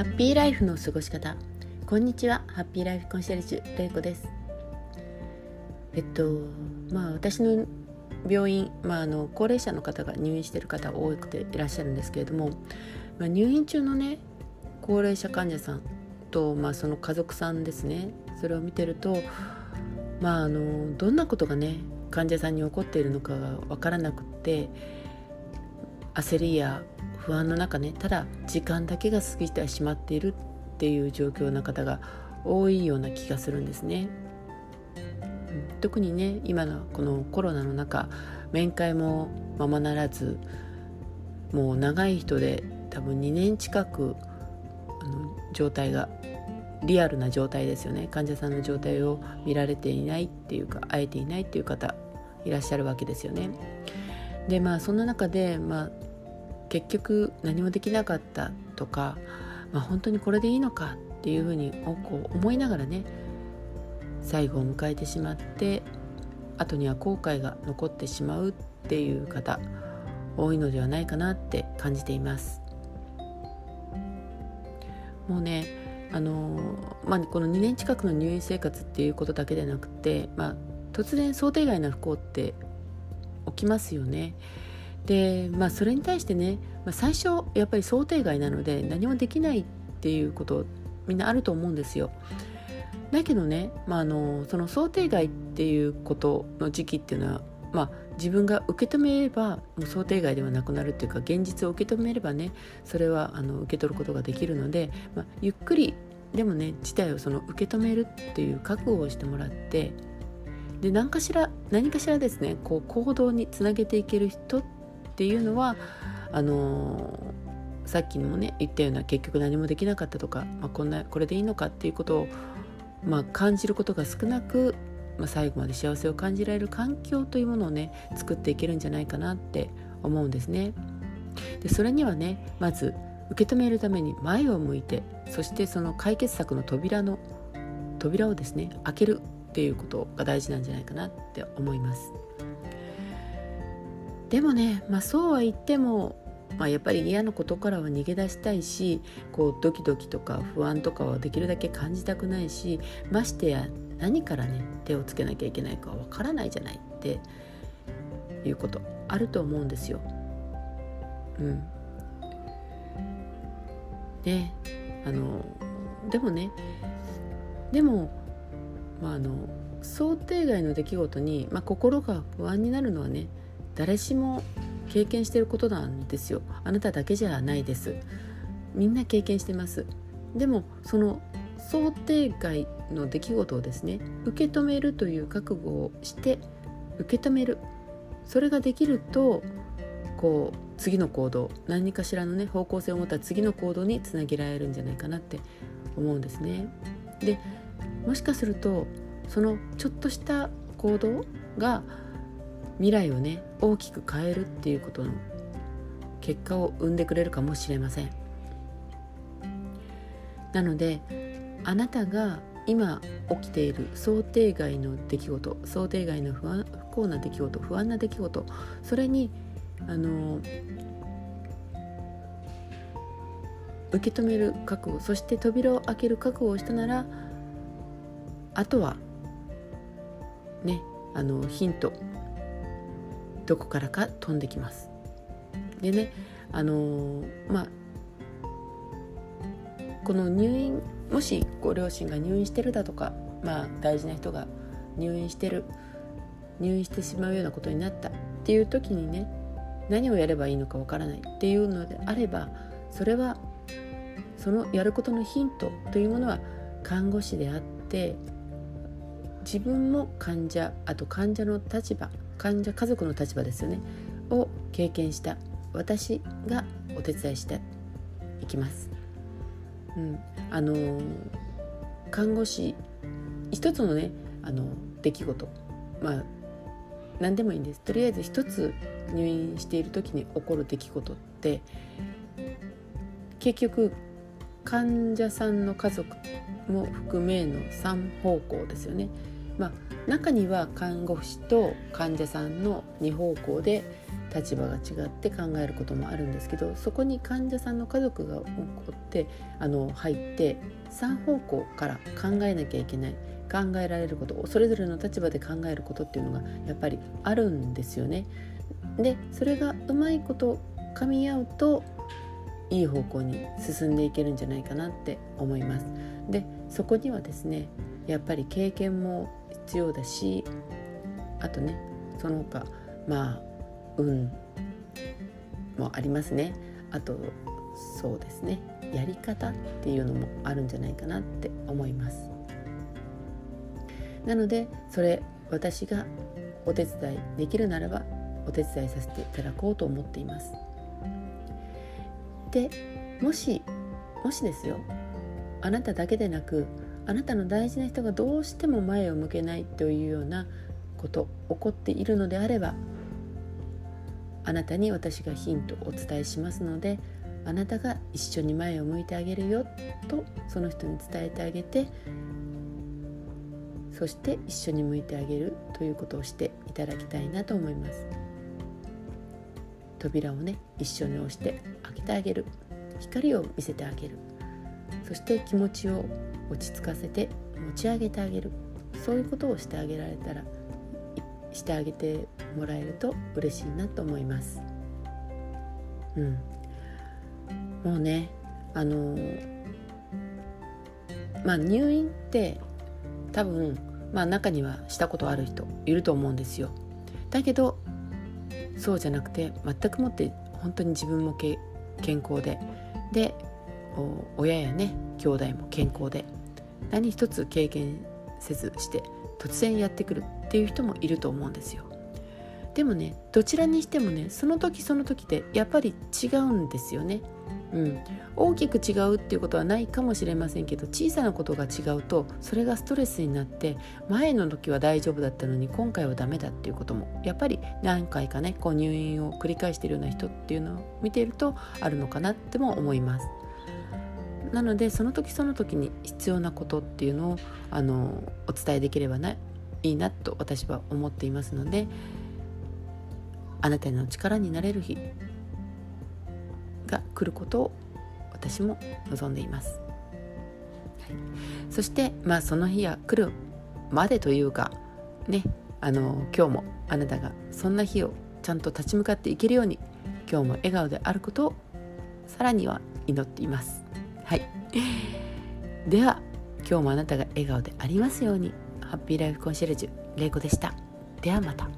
ハッピーライフの過ごし方。こんにちは。ハッピーライフコンシェルジュれいこです。えっとまあ私の病院、まあ、あの高齢者の方が入院してる方多くていらっしゃるんですけれども、まあ、入院中のね高齢者患者さんと、まあ、その家族さんですね。それを見てると、まあ、あのどんなことがね患者さんに起こっているのかが分からなくって焦りや不安の中ねただ時間だけが過ぎてしまっているっていう状況の方が多いような気がするんですね。特にね今のこのコロナの中面会もままならずもう長い人で多分2年近くあの状態がリアルな状態ですよね患者さんの状態を見られていないっていうか会えていないっていう方いらっしゃるわけですよね。でまあそんな中で、まあ、結局何もできなかったとか、まあ、本当にこれでいいのかっていうふうにこう思いながらね最後を迎えてしまって後には後悔が残ってしまうっていう方多いのではないかなって感じています。もうねあのまあ、この2年近くの入院生活っていうことだけでなくて、まあ、突然想定外な不幸って起きますよね。でまあそれに対してね、まあ、最初やっぱり想定外なので何もできないっていうことみんなあると思うんですよ。だけどね、まあ、あのその想定外っていうことの時期っていうのは、まあ、自分が受け止めればもう想定外ではなくなるっていうか現実を受け止めればねそれはあの受け取ることができるので、まあ、ゆっくりでもね事態をその受け止めるっていう覚悟をしてもらってで何かしら何かしらですねこう行動につなげていける人ってっていうのはあのー、さっきもね言ったような結局何もできなかったとか、まあ、こんなこれでいいのかっていうことを、まあ、感じることが少なく、まあ、最後まで幸せを感じられる環境というものをね作っていけるんじゃないかなって思うんですね。でそれにはねまず受け止めるために前を向いてそしてその解決策の扉の扉をですね開けるっていうことが大事なんじゃないかなって思います。でもね、まあ、そうは言っても、まあ、やっぱり嫌なことからは逃げ出したいしこうドキドキとか不安とかはできるだけ感じたくないしましてや何からね手をつけなきゃいけないかわからないじゃないっていうことあると思うんですよ。うん、であのでもねでも、まあ、あの想定外の出来事に、まあ、心が不安になるのはね誰しも経験してることなんですよ。あなただけじゃないです。みんな経験してます。でもその想定外の出来事をですね受け止めるという覚悟をして受け止める。それができるとこう次の行動何かしらのね方向性を持った次の行動につなげられるんじゃないかなって思うんですね。でもしかするとそのちょっとした行動が未来をね大きく変えるっていうことの結果を生んでくれるかもしれません。なのであなたが今起きている想定外の出来事想定外の不安不幸な出来事不安な出来事それにあの受け止める覚悟そして扉を開ける覚悟をしたならあとはねあのヒントどこからか飛んできます。でねあのー、まあこの入院もしご両親が入院してるだとか、まあ、大事な人が入院してる入院してしまうようなことになったっていう時にね何をやればいいのかわからないっていうのであればそれはそのやることのヒントというものは看護師であって自分も患者あと患者の立場患者家族の立場ですよね。を経験した。私がお手伝いしていきます。うん、あの看護師一つのねあの出来事。まあ何でもいいんです。とりあえず一つ入院している時に起こる出来事って結局患者さんの家族も含めの3方向ですよね。まあ、中には看護師と患者さんの2方向で立場が違って考えることもあるんですけどそこに患者さんの家族が起こってあの入って3方向から考えなきゃいけない考えられることそれぞれの立場で考えることっていうのがやっぱりあるんですよね。でそれがうまいこと噛み合うといい方向に進んでいけるんじゃないかなって思います。でそこにはですねやっぱり経験も必要だしあとねその他まあ運もありますね。あとそうですね。やり方っていうのもあるんじゃないかなって思います。なのでそれ私がお手伝いできるならばお手伝いさせていただこうと思っています。でもしもしですよ。あなただけでなくあなたの大事な人がどうしても前を向けないというようなこと起こっているのであればあなたに私がヒントをお伝えしますのであなたが一緒に前を向いてあげるよとその人に伝えてあげてそして一緒に向いてあげるということをしていただきたいなと思います。扉をね一緒に押して開けてあげる。光を見せてあげる。そして気持ちを落ち着かせて持ち上げてあげるそういうことをしてあげられたらしてあげてもらえると嬉しいなと思います。うん、もうねあのまあ入院って多分まあ中にはしたことある人いると思うんですよ。だけどそうじゃなくて全くもって本当に自分も健康でで親やね兄弟も健康で何一つ経験せずして突然やってくるっていう人もいると思うんですよ。でもねどちらにしてもねその時その時でやっぱり違うんですよね。うん、大きく違うっていうことはないかもしれませんけど小さなことが違うとそれがストレスになって前の時は大丈夫だったのに今回はダメだっていうこともやっぱり何回かねこう入院を繰り返しているような人っていうのを見ているとあるのかなっても思います。なのでその時その時に必要なことっていうのをあのお伝えできればないいなと私は思っていますのであなたの力になれる日が来ることを私も望んでいます、はい、そしてまあその日が来るまでというかねあの今日もあなたがそんな日をちゃんと立ち向かっていけるように今日も笑顔であることをさらには祈っています。はい。では今日もあなたが笑顔でありますように。ハッピーライフコンシェルジュ玲子でした。ではまた。